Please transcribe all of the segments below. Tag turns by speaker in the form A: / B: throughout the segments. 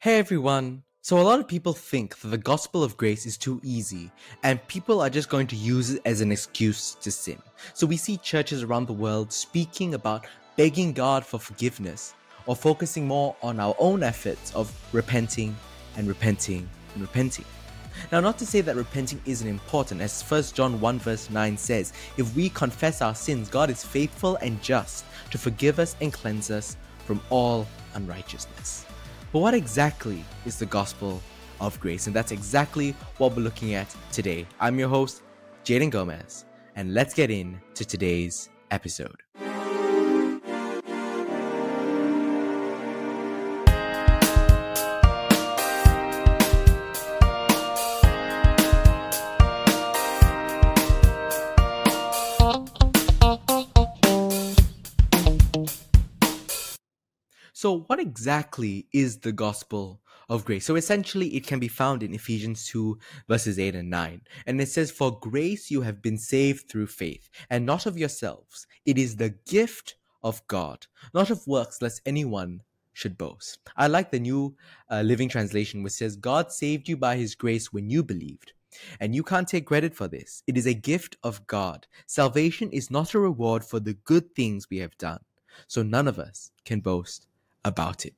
A: Hey everyone! So, a lot of people think that the gospel of grace is too easy and people are just going to use it as an excuse to sin. So, we see churches around the world speaking about begging God for forgiveness or focusing more on our own efforts of repenting and repenting and repenting. Now, not to say that repenting isn't important, as 1 John 1 verse 9 says, if we confess our sins, God is faithful and just to forgive us and cleanse us from all unrighteousness. But what exactly is the gospel of grace? And that's exactly what we're looking at today. I'm your host, Jaden Gomez, and let's get into today's episode. So, what exactly is the gospel of grace? So, essentially, it can be found in Ephesians 2, verses 8 and 9. And it says, For grace you have been saved through faith, and not of yourselves. It is the gift of God, not of works, lest anyone should boast. I like the new uh, Living Translation, which says, God saved you by his grace when you believed. And you can't take credit for this. It is a gift of God. Salvation is not a reward for the good things we have done. So none of us can boast about it.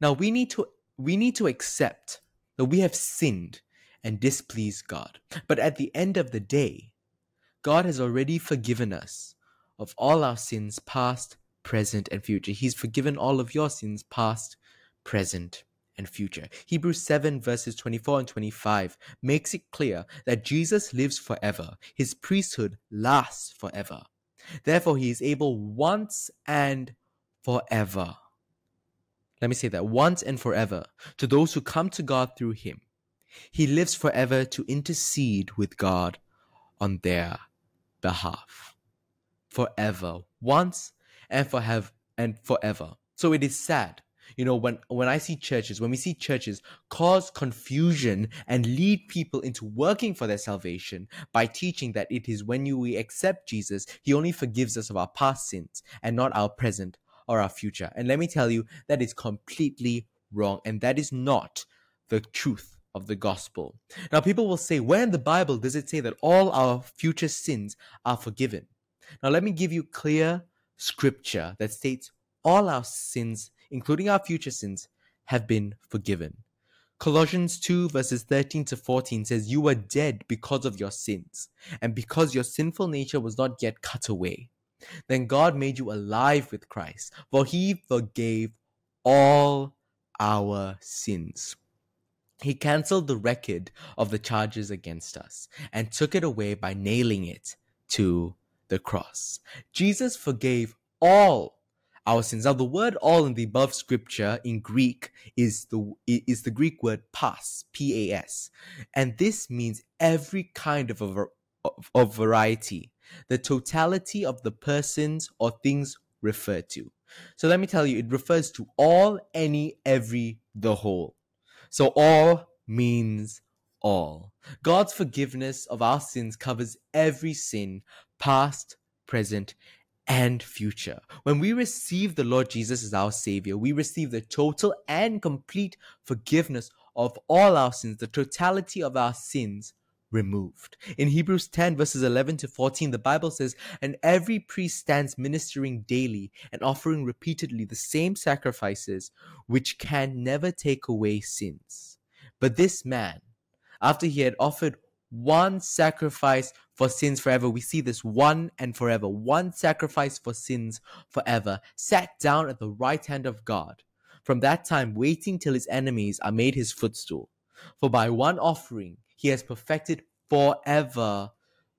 A: Now we need to we need to accept that we have sinned and displeased God. But at the end of the day, God has already forgiven us of all our sins past, present and future. He's forgiven all of your sins past, present and future. Hebrews 7 verses 24 and 25 makes it clear that Jesus lives forever. His priesthood lasts forever. Therefore, he is able once and forever let me say that once and forever to those who come to God through him. He lives forever to intercede with God on their behalf. Forever. Once and for have and forever. So it is sad. You know, when, when I see churches, when we see churches cause confusion and lead people into working for their salvation by teaching that it is when you, we accept Jesus, He only forgives us of our past sins and not our present or our future. And let me tell you, that is completely wrong. And that is not the truth of the gospel. Now, people will say, where in the Bible does it say that all our future sins are forgiven? Now, let me give you clear scripture that states all our sins, including our future sins, have been forgiven. Colossians 2 verses 13 to 14 says, You were dead because of your sins, and because your sinful nature was not yet cut away. Then God made you alive with Christ, for he forgave all our sins. He cancelled the record of the charges against us and took it away by nailing it to the cross. Jesus forgave all our sins. Now, the word all in the above scripture in Greek is the is the Greek word pas, P A S, and this means every kind of a, of, of variety the totality of the persons or things referred to. So let me tell you, it refers to all, any, every, the whole. So all means all. God's forgiveness of our sins covers every sin, past, present, and future. When we receive the Lord Jesus as our Savior, we receive the total and complete forgiveness of all our sins, the totality of our sins removed. In Hebrews 10, verses 11 to 14, the Bible says, And every priest stands ministering daily and offering repeatedly the same sacrifices, which can never take away sins. But this man, after he had offered one sacrifice for sins forever, we see this one and forever, one sacrifice for sins forever, sat down at the right hand of God. From that time, waiting till his enemies are made his footstool. For by one offering, he has perfected forever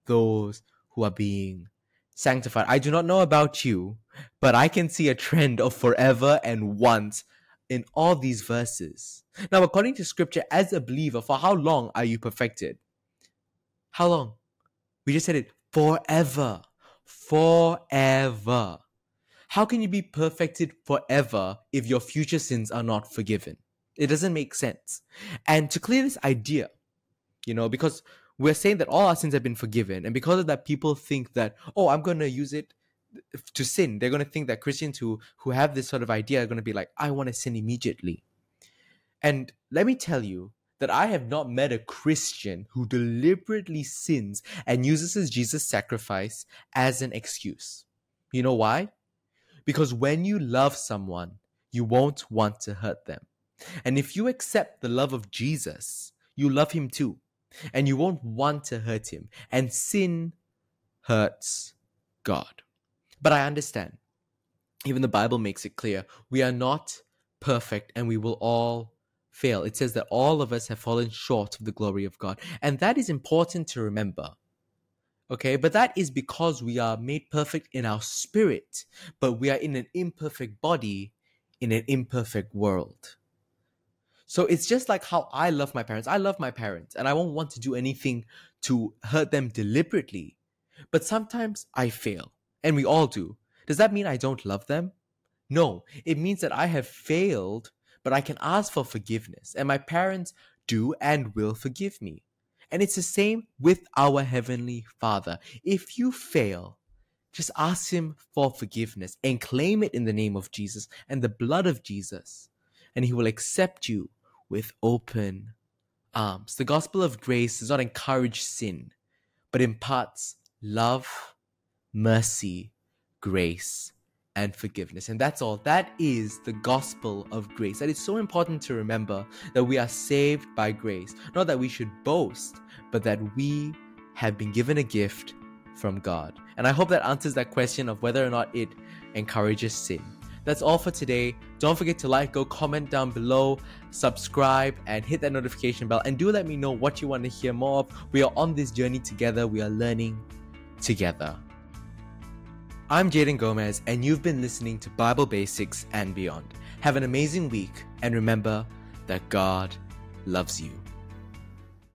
A: those who are being sanctified. I do not know about you, but I can see a trend of forever and once in all these verses. Now, according to scripture, as a believer, for how long are you perfected? How long? We just said it forever. Forever. How can you be perfected forever if your future sins are not forgiven? It doesn't make sense. And to clear this idea, you know, because we're saying that all our sins have been forgiven, and because of that, people think that oh, I'm going to use it to sin. They're going to think that Christians who who have this sort of idea are going to be like, I want to sin immediately. And let me tell you that I have not met a Christian who deliberately sins and uses Jesus' sacrifice as an excuse. You know why? Because when you love someone, you won't want to hurt them. And if you accept the love of Jesus, you love him too. And you won't want to hurt him. And sin hurts God. But I understand. Even the Bible makes it clear we are not perfect and we will all fail. It says that all of us have fallen short of the glory of God. And that is important to remember. Okay, but that is because we are made perfect in our spirit, but we are in an imperfect body in an imperfect world. So it's just like how I love my parents. I love my parents and I won't want to do anything to hurt them deliberately. But sometimes I fail, and we all do. Does that mean I don't love them? No, it means that I have failed, but I can ask for forgiveness, and my parents do and will forgive me. And it's the same with our Heavenly Father. If you fail, just ask Him for forgiveness and claim it in the name of Jesus and the blood of Jesus, and He will accept you with open arms. The gospel of grace does not encourage sin, but imparts love, mercy, grace, and forgiveness. And that's all. That is the gospel of grace. That is so important to remember that we are saved by grace. Not that we should boast, but that we have been given a gift from God. And I hope that answers that question of whether or not it encourages sin. That's all for today. Don't forget to like, go comment down below, subscribe, and hit that notification bell. And do let me know what you want to hear more of. We are on this journey together, we are learning together. I'm Jaden Gomez, and you've been listening to Bible Basics and Beyond. Have an amazing week, and remember that God loves you.